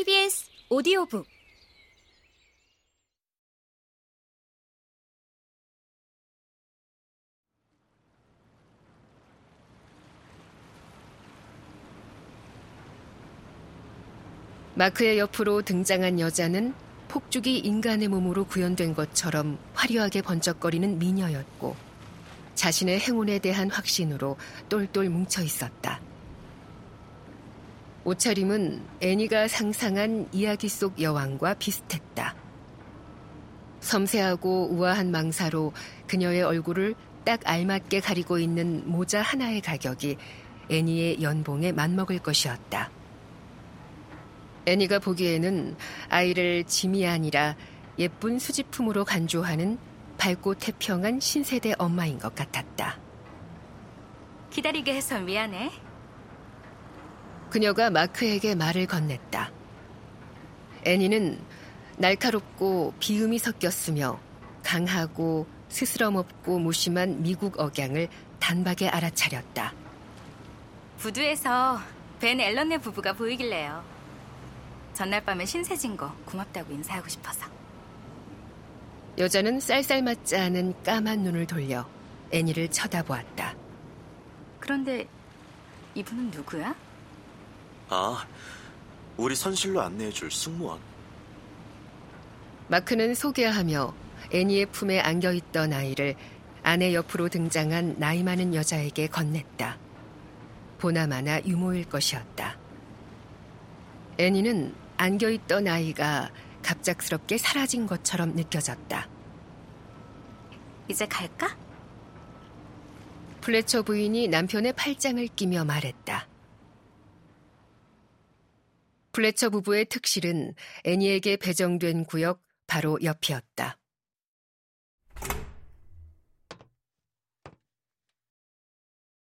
KBS 오디오북 마크의 옆으로 등장한 여자는 폭죽이 인간의 몸으로 구현된 것처럼 화려하게 번쩍거리는 미녀였고 자신의 행운에 대한 확신으로 똘똘 뭉쳐 있었다. 옷차림은 애니가 상상한 이야기 속 여왕과 비슷했다. 섬세하고 우아한 망사로 그녀의 얼굴을 딱 알맞게 가리고 있는 모자 하나의 가격이 애니의 연봉에 맞먹을 것이었다. 애니가 보기에는 아이를 짐이 아니라 예쁜 수집품으로 간주하는 밝고 태평한 신세대 엄마인 것 같았다. 기다리게 해서 미안해. 그녀가 마크에게 말을 건넸다. 애니는 날카롭고 비음이 섞였으며 강하고 스스럼 없고 무심한 미국 억양을 단박에 알아차렸다. 부두에서 벤 앨런네 부부가 보이길래요. 전날 밤에 신세진 거 고맙다고 인사하고 싶어서. 여자는 쌀쌀 맞지 않은 까만 눈을 돌려 애니를 쳐다보았다. 그런데 이분은 누구야? 아, 우리 선실로 안내해줄 승무원. 마크는 소개하며 애니의 품에 안겨있던 아이를 아내 옆으로 등장한 나이 많은 여자에게 건넸다. 보나마나 유모일 것이었다. 애니는 안겨있던 아이가 갑작스럽게 사라진 것처럼 느껴졌다. 이제 갈까? 플래처 부인이 남편의 팔짱을 끼며 말했다. 플래처 부부의 특실은 애니에게 배정된 구역 바로 옆이었다.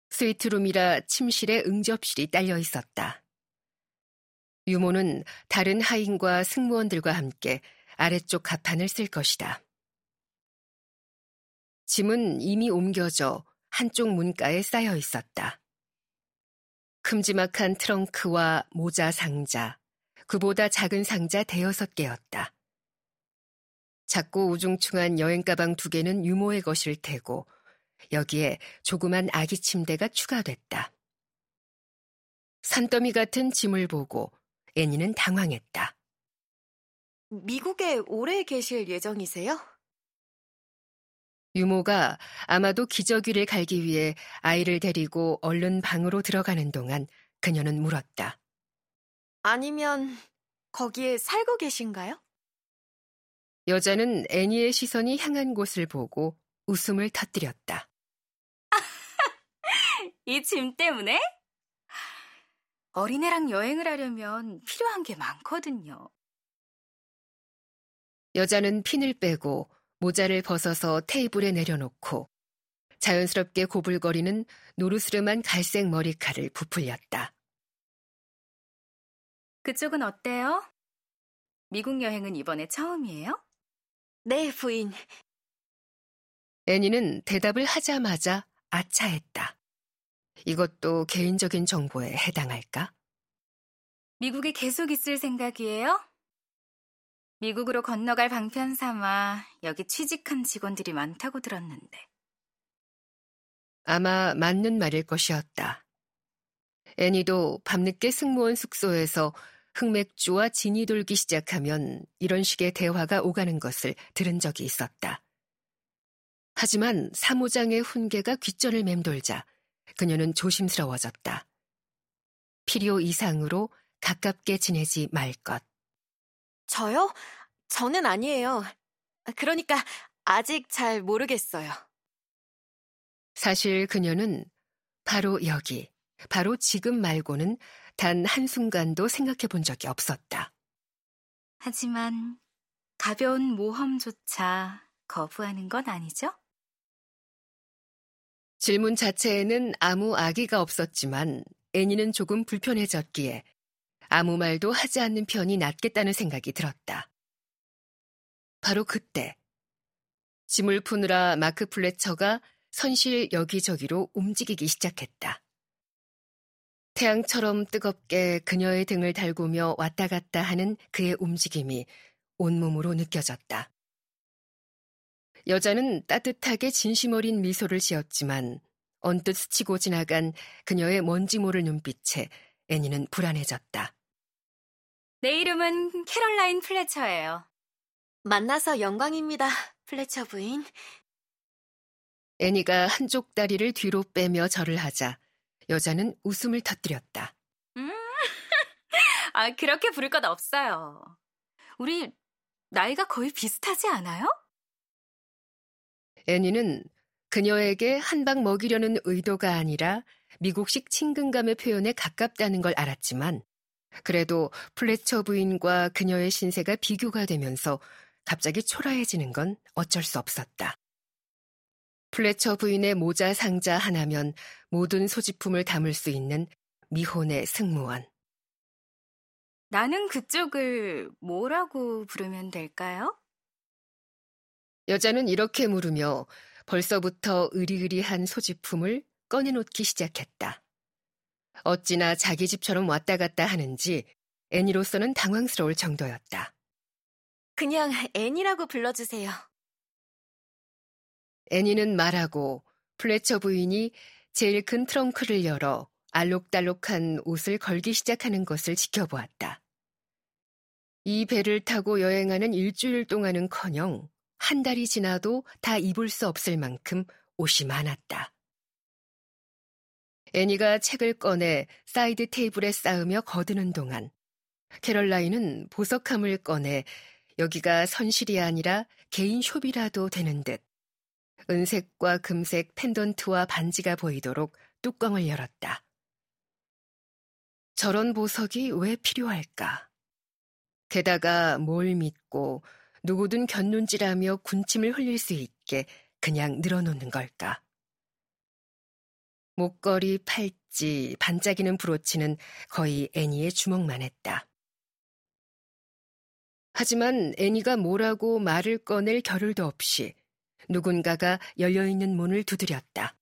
스위트룸이라 침실에 응접실이 딸려 있었다. 유모는 다른 하인과 승무원들과 함께 아래쪽 가판을 쓸 것이다. 짐은 이미 옮겨져 한쪽 문가에 쌓여 있었다. 큼지막한 트렁크와 모자 상자, 그보다 작은 상자 대여섯 개였다. 작고 우중충한 여행 가방 두 개는 유모의 것일 테고 여기에 조그만 아기 침대가 추가됐다. 산더미 같은 짐을 보고 애니는 당황했다. 미국에 오래 계실 예정이세요? 유모가 아마도 기저귀를 갈기 위해 아이를 데리고 얼른 방으로 들어가는 동안 그녀는 물었다. 아니면 거기에 살고 계신가요? 여자는 애니의 시선이 향한 곳을 보고 웃음을 터뜨렸다. 이 짐 때문에? 어린애랑 여행을 하려면 필요한 게 많거든요. 여자는 핀을 빼고 모자를 벗어서 테이블에 내려놓고 자연스럽게 고불거리는 노르스름한 갈색 머리칼을 부풀렸다. 그쪽은 어때요? 미국 여행은 이번에 처음이에요? 네, 부인. 애니는 대답을 하자마자 아차했다. 이것도 개인적인 정보에 해당할까? 미국에 계속 있을 생각이에요? 미국으로 건너갈 방편 삼아 여기 취직한 직원들이 많다고 들었는데. 아마 맞는 말일 것이었다. 애니도 밤늦게 승무원 숙소에서 흑맥주와 진이 돌기 시작하면 이런 식의 대화가 오가는 것을 들은 적이 있었다. 하지만 사무장의 훈계가 귓전을 맴돌자 그녀는 조심스러워졌다. 필요 이상으로 가깝게 지내지 말 것. 저요? 저는 아니에요. 그러니까 아직 잘 모르겠어요. 사실 그녀는 바로 여기, 바로 지금 말고는 단 한순간도 생각해 본 적이 없었다. 하지만 가벼운 모험조차 거부하는 건 아니죠? 질문 자체에는 아무 악의가 없었지만 애니는 조금 불편해졌기에 아무 말도 하지 않는 편이 낫겠다는 생각이 들었다. 바로 그때 짐을 푸느라 마크 플래처가 선실 여기저기로 움직이기 시작했다. 태양처럼 뜨겁게 그녀의 등을 달구며 왔다 갔다 하는 그의 움직임이 온몸으로 느껴졌다. 여자는 따뜻하게 진심 어린 미소를 지었지만 언뜻 스치고 지나간 그녀의 뭔지 모를 눈빛에 애니는 불안해졌다. 내 이름은 캐롤라인 플래처예요. 만나서 영광입니다, 플래처 부인. 애니가 한쪽 다리를 뒤로 빼며 절을 하자 여자는 웃음을 터뜨렸다. 음, 아, 그렇게 부를 것 없어요. 우리 나이가 거의 비슷하지 않아요? 애니는 그녀에게 한방 먹이려는 의도가 아니라 미국식 친근감의 표현에 가깝다는 걸 알았지만 그래도 플래처 부인과 그녀의 신세가 비교가 되면서 갑자기 초라해지는 건 어쩔 수 없었다. 플래처 부인의 모자 상자 하나면 모든 소지품을 담을 수 있는 미혼의 승무원. 나는 그쪽을 뭐라고 부르면 될까요? 여자는 이렇게 물으며 벌써부터 으리으리한 소지품을 꺼내놓기 시작했다. 어찌나 자기 집처럼 왔다 갔다 하는지 애니로서는 당황스러울 정도였다. 그냥 애니라고 불러주세요. 애니는 말하고 플래처 부인이 제일 큰 트렁크를 열어 알록달록한 옷을 걸기 시작하는 것을 지켜보았다. 이 배를 타고 여행하는 일주일 동안은 커녕 한 달이 지나도 다 입을 수 없을 만큼 옷이 많았다. 애니가 책을 꺼내 사이드 테이블에 쌓으며 거드는 동안 캐럴라인은 보석함을 꺼내 여기가 선실이 아니라 개인 숍이라도 되는 듯 은색과 금색 펜던트와 반지가 보이도록 뚜껑을 열었다. 저런 보석이 왜 필요할까? 게다가 뭘 믿고 누구든 곁눈질하며 군침을 흘릴 수 있게 그냥 늘어놓는 걸까? 목걸이, 팔찌, 반짝이는 브로치는 거의 애니의 주먹만 했다. 하지만 애니가 뭐라고 말을 꺼낼 겨를도 없이 누군가가 열려있는 문을 두드렸다.